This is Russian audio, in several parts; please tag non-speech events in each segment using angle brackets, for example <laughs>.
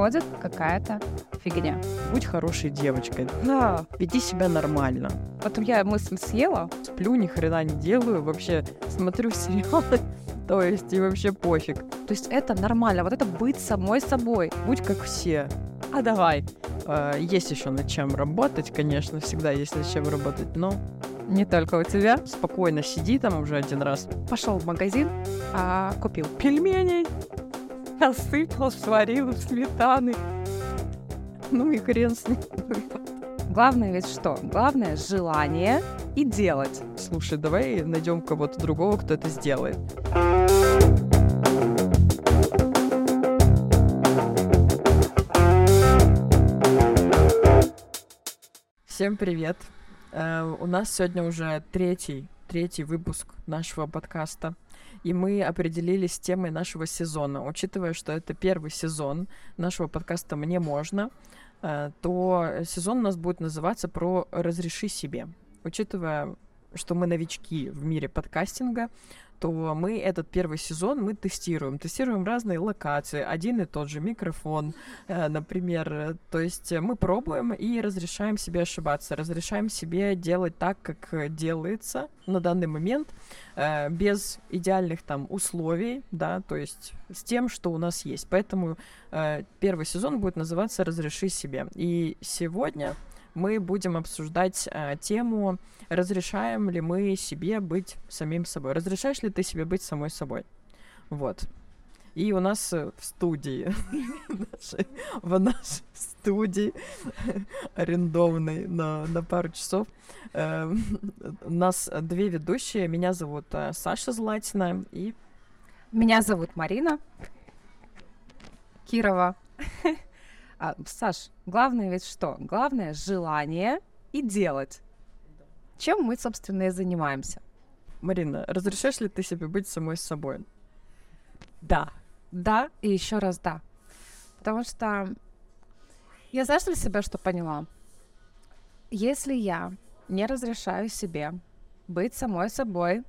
происходит какая-то фигня. Будь хорошей девочкой. Да. Веди себя нормально. Потом я мысль съела. Сплю, ни хрена не делаю. Вообще смотрю <laughs> сериалы. То есть и вообще пофиг. То есть это нормально. Вот это быть самой собой. Будь как все. А давай. Э, есть еще над чем работать, конечно, всегда есть над чем работать, но не только у тебя. Спокойно сиди там уже один раз. Пошел в магазин, а купил пельменей, насыпал, сварил сметаны. Ну и хрен с ним. Главное ведь что? Главное желание и делать. Слушай, давай найдем кого-то другого, кто это сделает. Всем привет! Uh, у нас сегодня уже третий, третий выпуск нашего подкаста, и мы определились с темой нашего сезона. Учитывая, что это первый сезон нашего подкаста «Мне можно», uh, то сезон у нас будет называться про «Разреши себе». Учитывая, что мы новички в мире подкастинга, то мы этот первый сезон мы тестируем. Тестируем разные локации, один и тот же микрофон, э, например. То есть мы пробуем и разрешаем себе ошибаться, разрешаем себе делать так, как делается на данный момент, э, без идеальных там условий, да, то есть с тем, что у нас есть. Поэтому э, первый сезон будет называться «Разреши себе». И сегодня мы будем обсуждать э, тему, разрешаем ли мы себе быть самим собой. Разрешаешь ли ты себе быть самой собой? Вот. И у нас э, в студии, <laughs> в нашей студии, арендованной на, на пару часов, э, у нас две ведущие. Меня зовут э, Саша Златина и... Меня зовут Марина Кирова. <laughs> А, Саш, главное ведь что? Главное желание и делать. Чем мы, собственно, и занимаемся. Марина, разрешаешь ли ты себе быть самой собой? Да. Да и еще раз да. Потому что я знаешь для себя что поняла? Если я не разрешаю себе быть самой собой,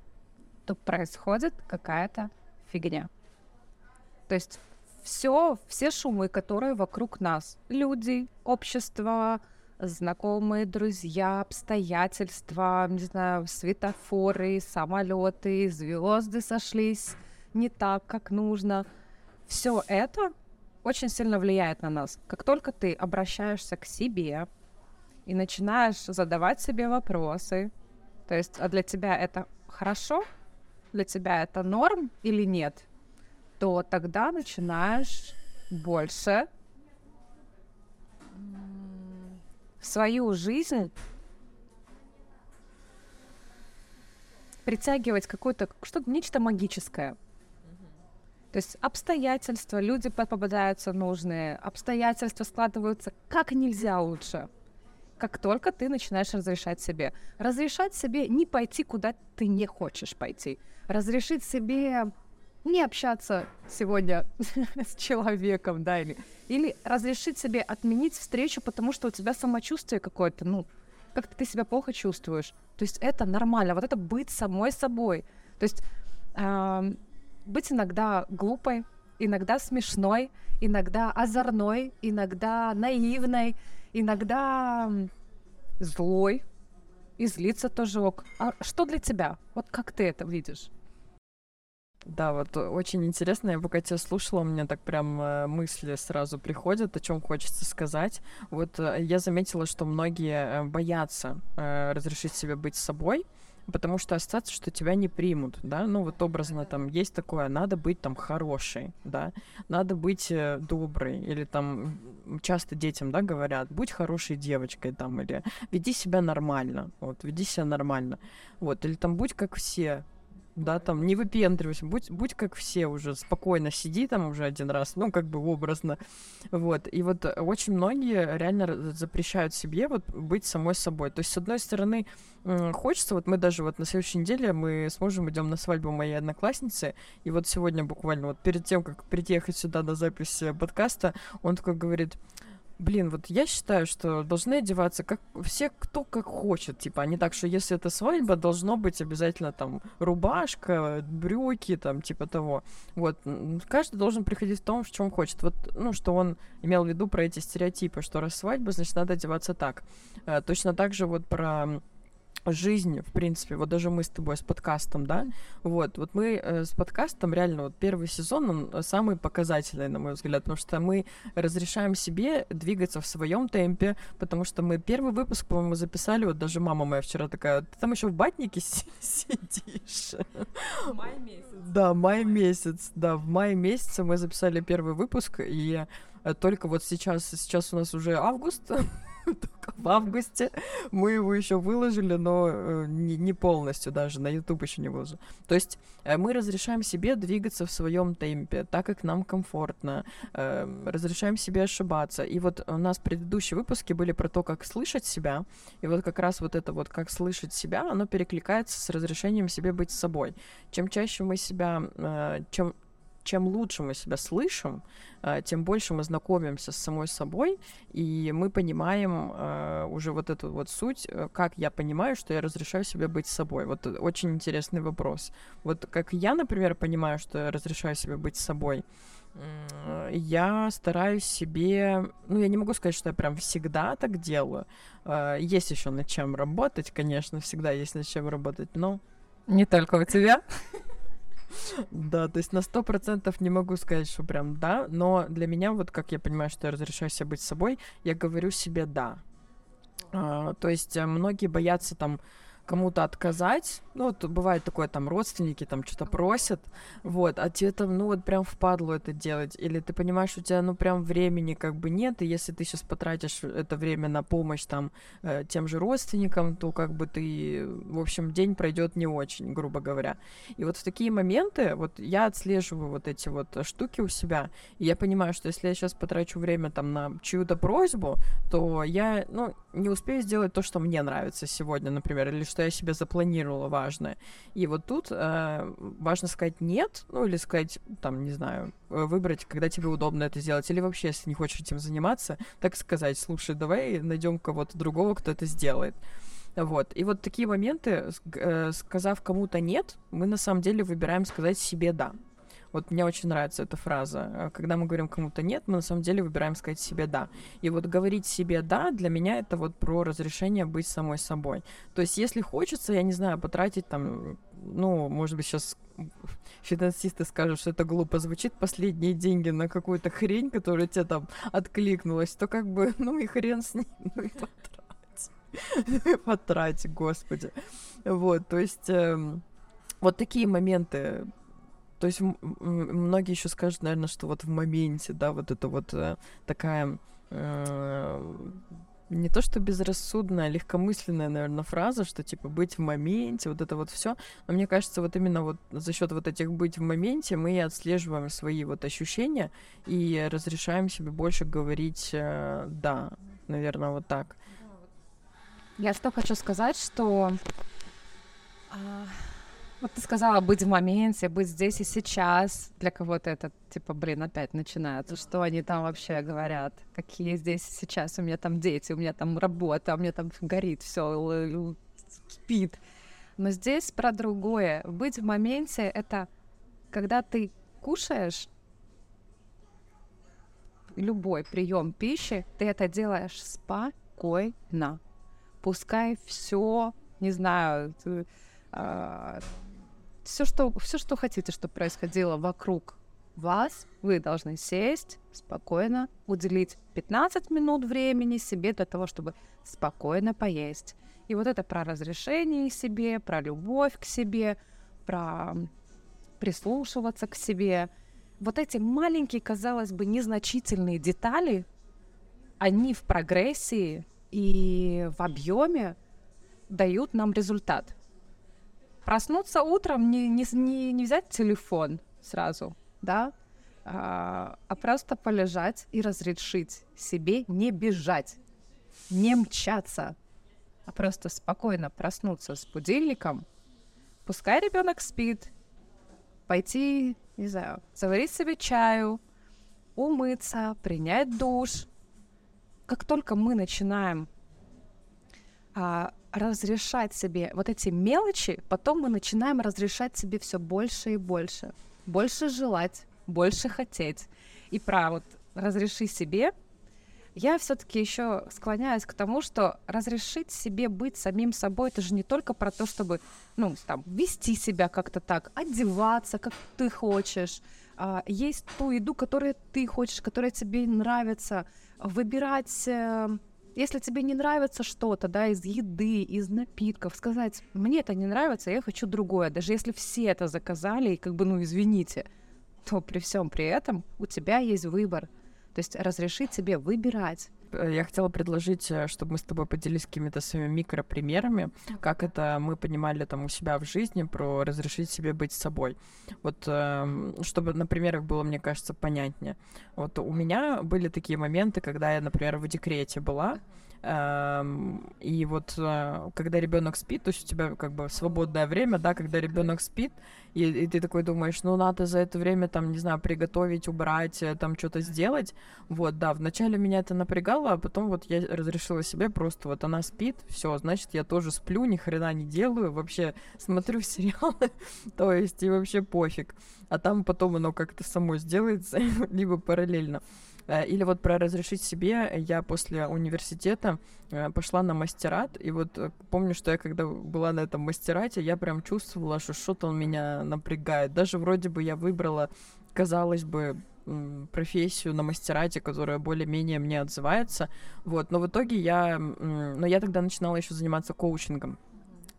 то происходит какая-то фигня. То есть все, все шумы, которые вокруг нас, люди, общество, знакомые, друзья, обстоятельства, не знаю, светофоры, самолеты, звезды сошлись не так, как нужно. Все это очень сильно влияет на нас. Как только ты обращаешься к себе и начинаешь задавать себе вопросы, то есть, а для тебя это хорошо, для тебя это норм или нет, то тогда начинаешь больше в свою жизнь притягивать какое-то что-то нечто магическое. То есть обстоятельства, люди попадаются нужные, обстоятельства складываются как нельзя лучше. Как только ты начинаешь разрешать себе. Разрешать себе не пойти, куда ты не хочешь пойти. Разрешить себе не общаться сегодня <laughs> с человеком, да, или, или разрешить себе отменить встречу, потому что у тебя самочувствие какое-то, ну, как-то ты себя плохо чувствуешь. То есть это нормально, вот это быть самой собой. То есть э, быть иногда глупой, иногда смешной, иногда озорной, иногда наивной, иногда злой, и злиться тоже ок. А что для тебя? Вот как ты это видишь? Да, вот очень интересно, я пока тебя слушала, у меня так прям э, мысли сразу приходят, о чем хочется сказать. Вот э, я заметила, что многие э, боятся разрешить себе быть собой, потому что остаться, что тебя не примут, да, ну вот образно там есть такое, надо быть там хорошей, да, надо быть доброй, или там часто детям, да, говорят, будь хорошей девочкой там, или веди себя нормально, вот, веди себя нормально, вот, или там будь как все, да, там, не выпендривайся, будь, будь как все уже, спокойно сиди там уже один раз, ну, как бы образно, вот, и вот очень многие реально запрещают себе вот быть самой собой, то есть, с одной стороны, хочется, вот мы даже вот на следующей неделе мы с мужем идем на свадьбу моей одноклассницы, и вот сегодня буквально вот перед тем, как приехать сюда на запись подкаста, он такой говорит, Блин, вот я считаю, что должны одеваться как все, кто как хочет, типа, а не так, что если это свадьба, должно быть обязательно там рубашка, брюки, там, типа того. Вот, каждый должен приходить в том, в чем хочет. Вот, ну, что он имел в виду про эти стереотипы, что раз свадьба, значит, надо одеваться так. А, точно так же вот про жизнь, в принципе, вот даже мы с тобой с подкастом, да, вот, вот мы э, с подкастом реально, вот первый сезон, он э, самый показательный, на мой взгляд, потому что мы разрешаем себе двигаться в своем темпе, потому что мы первый выпуск, по-моему, записали, вот даже мама моя вчера такая, ты там еще в батнике <laughs> сидишь. Май месяц. Да, май месяц, да, в мае месяце мы записали первый выпуск, и э, только вот сейчас, сейчас у нас уже август, <laughs> <laughs> только в августе. Мы его еще выложили, но э, не, не полностью даже, на YouTube еще не выложу. То есть э, мы разрешаем себе двигаться в своем темпе, так как нам комфортно, э, разрешаем себе ошибаться. И вот у нас предыдущие выпуски были про то, как слышать себя, и вот как раз вот это вот, как слышать себя, оно перекликается с разрешением себе быть собой. Чем чаще мы себя, э, чем чем лучше мы себя слышим, э, тем больше мы знакомимся с самой собой, и мы понимаем э, уже вот эту вот суть, э, как я понимаю, что я разрешаю себе быть собой. Вот очень интересный вопрос. Вот как я, например, понимаю, что я разрешаю себе быть собой, я стараюсь себе, ну, я не могу сказать, что я прям всегда так делаю. Есть еще над чем работать, конечно, всегда есть над чем работать, но... Не только у тебя. <laughs> Да, то есть на сто процентов не могу сказать, что прям да, но для меня, вот как я понимаю, что я разрешаю себе быть собой, я говорю себе да. А, то есть э, многие боятся там кому-то отказать. Ну, вот бывает такое, там, родственники там что-то просят, вот, а тебе там, ну, вот прям впадло это делать. Или ты понимаешь, у тебя, ну, прям времени как бы нет, и если ты сейчас потратишь это время на помощь там э, тем же родственникам, то как бы ты, в общем, день пройдет не очень, грубо говоря. И вот в такие моменты, вот я отслеживаю вот эти вот штуки у себя, и я понимаю, что если я сейчас потрачу время там на чью-то просьбу, то я, ну, не успею сделать то, что мне нравится сегодня, например, или что я себе запланировала важное. И вот тут э, важно сказать нет, ну или сказать, там, не знаю, э, выбрать, когда тебе удобно это сделать, или вообще, если не хочешь этим заниматься, так сказать, слушай, давай найдем кого-то другого, кто это сделает. Вот. И вот такие моменты, э, сказав кому-то нет, мы на самом деле выбираем сказать себе да. Вот мне очень нравится эта фраза. Э, когда мы говорим кому-то нет, мы на самом деле выбираем сказать себе да. И вот говорить себе да, для меня это вот про разрешение быть самой собой. То есть, если хочется, я не знаю, потратить там, ну, может быть, сейчас финансисты скажут, что это глупо звучит, последние деньги на какую-то хрень, которая тебе там откликнулась, то как бы, ну и хрен с ним, <laughs> ну и потрать. потрать, господи. Вот, то есть... Эм, вот такие моменты то есть многие еще скажут, наверное, что вот в моменте, да, вот это вот э, такая э, не то что безрассудная, а легкомысленная, наверное, фраза, что типа быть в моменте, вот это вот все. Но мне кажется, вот именно вот за счет вот этих быть в моменте мы отслеживаем свои вот ощущения и разрешаем себе больше говорить э, да, наверное, вот так. Я что хочу сказать, что а, вот ты сказала быть в моменте, быть здесь и сейчас. Для кого-то это, типа, блин, опять начинается. Что они там вообще говорят? Какие здесь и сейчас? У меня там дети, у меня там работа, у меня там горит все, кипит. Но здесь про другое. Быть в моменте — это когда ты кушаешь любой прием пищи, ты это делаешь спокойно. Пускай все, не знаю, ты, а, все, что, все, что хотите, чтобы происходило вокруг вас, вы должны сесть спокойно, уделить 15 минут времени себе для того, чтобы спокойно поесть. И вот это про разрешение себе, про любовь к себе, про прислушиваться к себе. Вот эти маленькие, казалось бы, незначительные детали, они в прогрессии и в объеме дают нам результат. Проснуться утром, не, не, не, не взять телефон сразу, да, а, а просто полежать и разрешить себе не бежать, не мчаться, а просто спокойно проснуться с будильником, пускай ребенок спит, пойти, не знаю, заварить себе чаю, умыться, принять душ, как только мы начинаем а, разрешать себе вот эти мелочи, потом мы начинаем разрешать себе все больше и больше. Больше желать, больше хотеть. И про вот разреши себе, я все-таки еще склоняюсь к тому, что разрешить себе быть самим собой, это же не только про то, чтобы, ну, там, вести себя как-то так, одеваться, как ты хочешь, а, есть ту еду, которую ты хочешь, которая тебе нравится, выбирать э, если тебе не нравится что-то, да, из еды, из напитков, сказать, мне это не нравится, я хочу другое. Даже если все это заказали, и как бы, ну, извините, то при всем при этом у тебя есть выбор. То есть разрешить себе выбирать. Э, я хотела предложить, э, чтобы мы с тобой поделились какими-то своими микропримерами, как это мы понимали там у себя в жизни, про разрешить себе быть собой. Вот эм, чтобы на примерах было, мне кажется, понятнее. Вот у меня были такие моменты, когда я, например, в декрете была, Эм, и вот э, когда ребенок спит, то есть у тебя как бы свободное время, да, когда ребенок спит, и, и ты такой думаешь, ну надо за это время там, не знаю, приготовить, убрать, там что-то сделать. Вот, да, вначале меня это напрягало, а потом вот я разрешила себе просто вот она спит, все, значит, я тоже сплю, ни хрена не делаю, вообще смотрю <laughs> сериалы, то есть и вообще пофиг. А там потом оно как-то само сделается, <laughs> либо параллельно. Э, или вот про разрешить себе, я после университета э, пошла на мастерат, и вот э, помню, что я когда была на этом мастерате, я прям чувствовала, что что-то он меня напрягает. Даже вроде бы я выбрала, казалось бы, профессию на мастерате, которая более-менее мне отзывается, вот, но в итоге я, но я тогда начинала еще заниматься коучингом,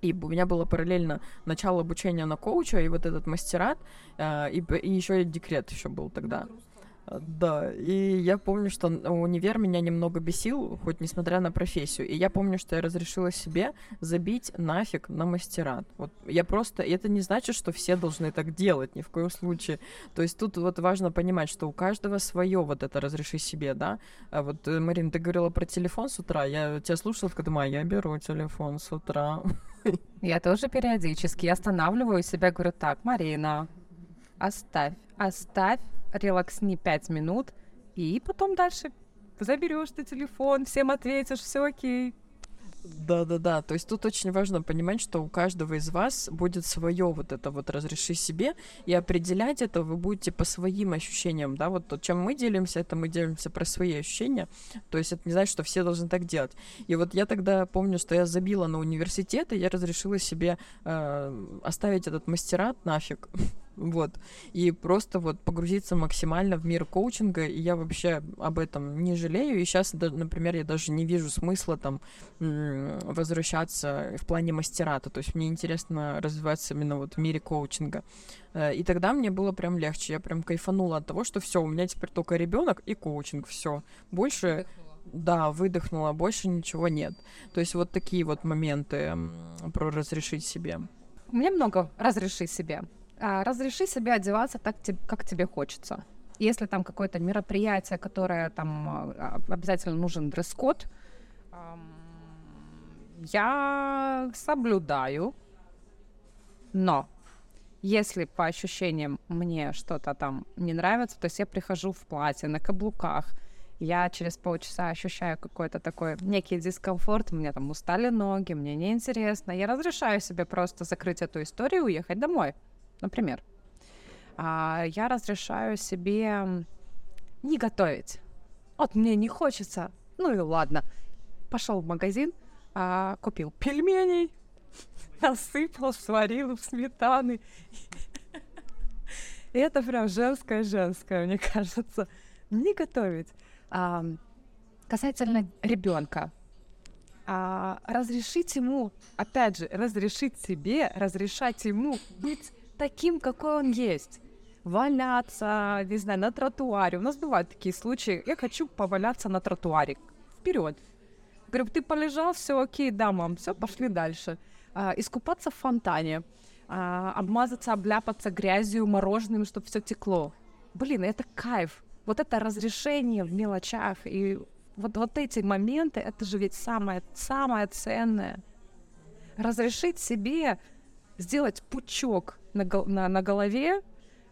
и у меня было параллельно начало обучения на коуча и вот этот мастерат, и, и еще декрет еще был тогда. А, да, и я помню, что универ меня немного бесил, хоть несмотря на профессию. И я помню, что я разрешила себе забить нафиг на мастерат. Вот я просто... Это не значит, что все должны так делать, ни в коем случае. То есть тут вот важно понимать, что у каждого свое вот это разреши себе, да. А вот, э, Марин, ты говорила про телефон с утра. Я тебя слушала, когда думаю, я беру телефон с утра. <laughs> Я тоже периодически останавливаю себя, говорю, так, Марина, оставь, оставь релаксни 5 минут, и потом дальше заберешь ты телефон, всем ответишь, все окей. Да-да-да, то есть тут очень важно понимать, что у каждого из вас будет свое вот это вот разреши себе, и определять это вы будете по своим ощущениям, да, вот то, чем мы делимся, это мы делимся про свои ощущения, то есть это не значит, что все должны так делать. И вот я тогда помню, что я забила на университет, и я разрешила себе э, оставить этот мастерат нафиг, <laughs> вот, и просто вот погрузиться максимально в мир коучинга, и я вообще об этом не жалею, и сейчас, например, я даже не вижу смысла там возвращаться в плане мастерата, то есть мне интересно развиваться именно вот в мире коучинга, э, и тогда мне было прям легче, я прям кайфанула от того, что все, у меня теперь только ребенок и коучинг, все, больше... Да, выдохнула, больше ничего нет. То есть вот такие вот моменты про разрешить себе. У меня много разрешить себе. А, разреши себе одеваться так, как тебе хочется. Если там какое-то мероприятие, которое там а, обязательно нужен дресс-код, я соблюдаю, но если по ощущениям мне что-то там не нравится, то есть я прихожу в платье, на каблуках, я через полчаса ощущаю какой-то такой некий дискомфорт, мне там устали ноги, мне неинтересно, я разрешаю себе просто закрыть эту историю и уехать домой например. А, я разрешаю себе не готовить. Вот мне не хочется. Ну и ладно. Пошел в магазин, а, купил пельменей, <laughs> насыпал, сварил в сметаны. И <laughs> это прям женское-женское, мне <laughs> кажется. Не готовить. А, касательно ребенка. А, разрешить ему, опять же, разрешить себе, разрешать ему быть таким, какой он есть. Валяться, не знаю, на тротуаре. У нас бывают такие случаи. Я хочу поваляться на тротуаре. Вперед. Говорю, ты полежал, все окей, да, мам, все, пошли дальше. А, искупаться в фонтане, а, обмазаться, обляпаться грязью, мороженым, чтобы все текло. Блин, это кайф. Вот это разрешение в мелочах. И вот, вот эти моменты, это же ведь самое, самое ценное. Разрешить себе сделать пучок на, на, на голове,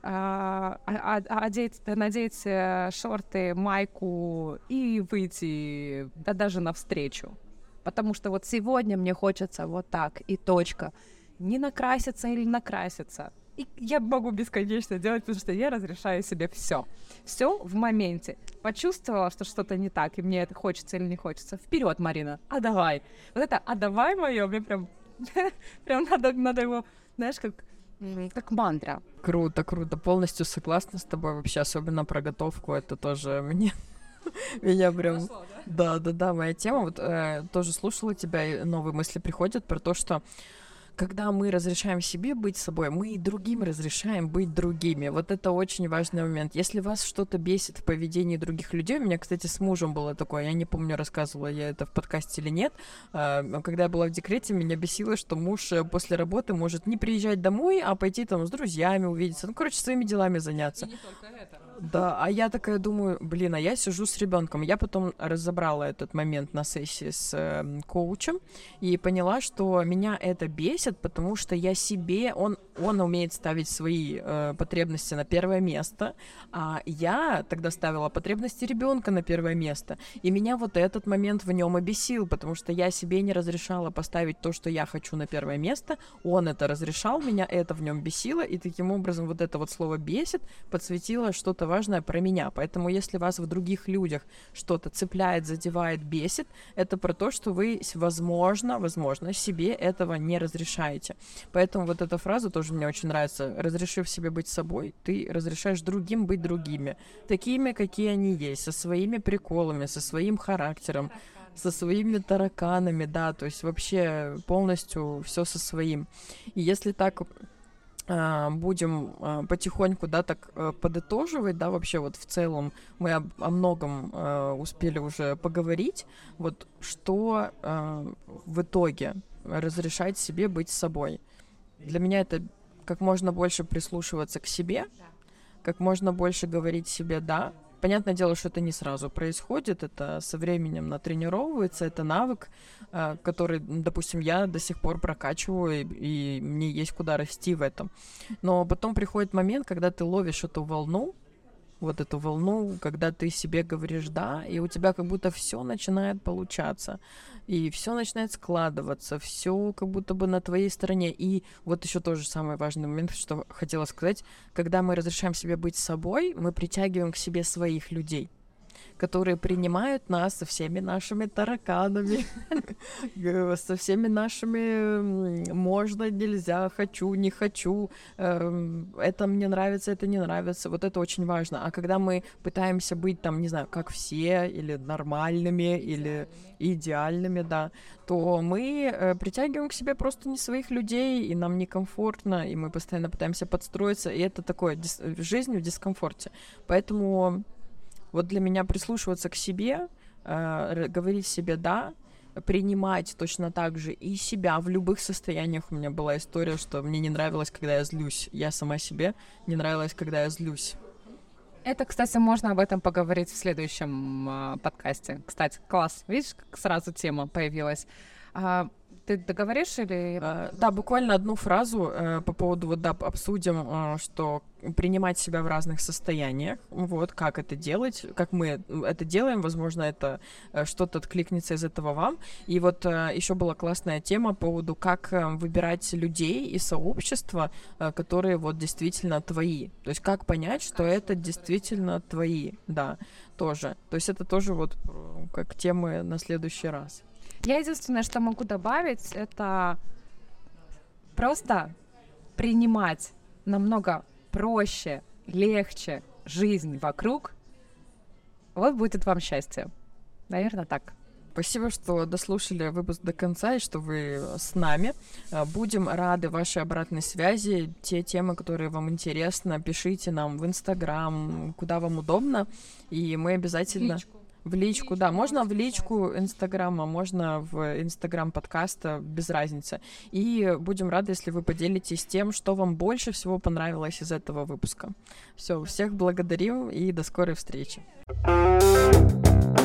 а, а, а, одеть, надеть э, шорты, майку и выйти, да даже навстречу. Потому что вот сегодня мне хочется вот так, и точка. Не накраситься или накраситься. И я могу бесконечно делать, потому что я разрешаю себе все. Все в моменте. Почувствовала, что что-то не так, и мне это хочется или не хочется. Вперед, Марина, а давай. Вот это а давай мое, мне прям, <laughs> прям надо, надо его, знаешь, как как мантра. Круто, круто. Полностью согласна с тобой вообще, особенно про готовку. Это тоже <laughs> мне меня прям... да? да, да, моя тема. Вот э, тоже слушала тебя, и новые мысли приходят про то, что когда мы разрешаем себе быть собой, мы и другим разрешаем быть другими. Вот это очень важный момент. Если вас что-то бесит в поведении других людей, у меня, кстати, с мужем было такое, я не помню, рассказывала я это в подкасте или нет, а, когда я была в декрете, меня бесило, что муж э, после работы может не приезжать домой, а пойти там с друзьями увидеться, ну, короче, своими делами заняться. И не только это. Да, а я такая думаю, блин, а я сижу с ребенком. Я потом разобрала этот момент на сессии с э, коучем и поняла, что меня это бесит, потому что я себе, он, он умеет ставить свои э, потребности на первое место, а я тогда ставила потребности ребенка на первое место. И меня вот этот момент в нем обесил, потому что я себе не разрешала поставить то, что я хочу на первое место. Он это разрешал, меня это в нем бесило, и таким образом вот это вот слово бесит подсветило что-то важное про меня. Поэтому если вас в других людях что-то цепляет, задевает, бесит, это про то, что вы, возможно, возможно, себе этого не разрешаете. Поэтому вот эта фраза тоже мне очень нравится. Разрешив себе быть собой, ты разрешаешь другим быть другими. Такими, какие они есть, со своими приколами, со своим характером, со своими тараканами, да, то есть вообще полностью все со своим. И если так будем а, потихоньку, да, так э, подытоживать, да, вообще вот в целом мы об, о многом э, успели уже поговорить, вот что э, в итоге разрешать себе быть собой. Для меня это как можно больше прислушиваться к себе, как можно больше говорить себе «да», Понятное дело, что это не сразу происходит, это со временем натренировывается, это навык, э, который, допустим, я до сих пор прокачиваю, и, и мне есть куда расти в этом. Но потом приходит момент, когда ты ловишь эту волну, вот эту волну, когда ты себе говоришь да, и у тебя как будто все начинает получаться, и все начинает складываться, все как будто бы на твоей стороне. И вот еще тоже самый важный момент, что хотела сказать, когда мы разрешаем себе быть собой, мы притягиваем к себе своих людей которые принимают нас со всеми нашими тараканами, со всеми нашими можно, нельзя, хочу, не хочу, эм, это мне нравится, это не нравится. Вот это очень важно. А когда мы пытаемся быть там, не знаю, как все, или нормальными, или идеальными, да, то мы э, притягиваем к себе просто не своих людей, и нам некомфортно, и мы постоянно пытаемся подстроиться, и это такое дис- жизнь в дискомфорте. Поэтому вот для меня прислушиваться к себе, э, говорить себе «да», принимать точно так же и себя в любых состояниях. У меня была история, что мне не нравилось, когда я злюсь. Я сама себе не нравилось, когда я злюсь. Это, кстати, можно об этом поговорить в следующем э, подкасте. Кстати, класс. Видишь, как сразу тема появилась. А, ты договоришь или... Uh, да, буквально одну фразу uh, по поводу, вот, да, обсудим, uh, что принимать себя в разных состояниях, вот, как это делать, как мы это делаем, возможно, это э, что-то откликнется из этого вам. И вот еще была классная тема по поводу, как выбирать людей и сообщества, которые вот действительно твои. То есть как понять, что это действительно твои, да, тоже. То есть это тоже вот как темы на следующий раз. Я единственное, что могу добавить, это просто принимать намного проще, легче жизнь вокруг. Вот будет вам счастье. Наверное, так. Спасибо, что дослушали выпуск до конца и что вы с нами. Э, будем рады вашей обратной связи. Те темы, которые вам интересны, пишите нам в Инстаграм, куда вам удобно. И мы обязательно... Личку в личку, да, можно в личку Инстаграма, можно в Инстаграм подкаста, без разницы. И будем рады, если вы поделитесь тем, что вам больше всего понравилось из этого выпуска. Все, всех благодарим и до скорой встречи. thank you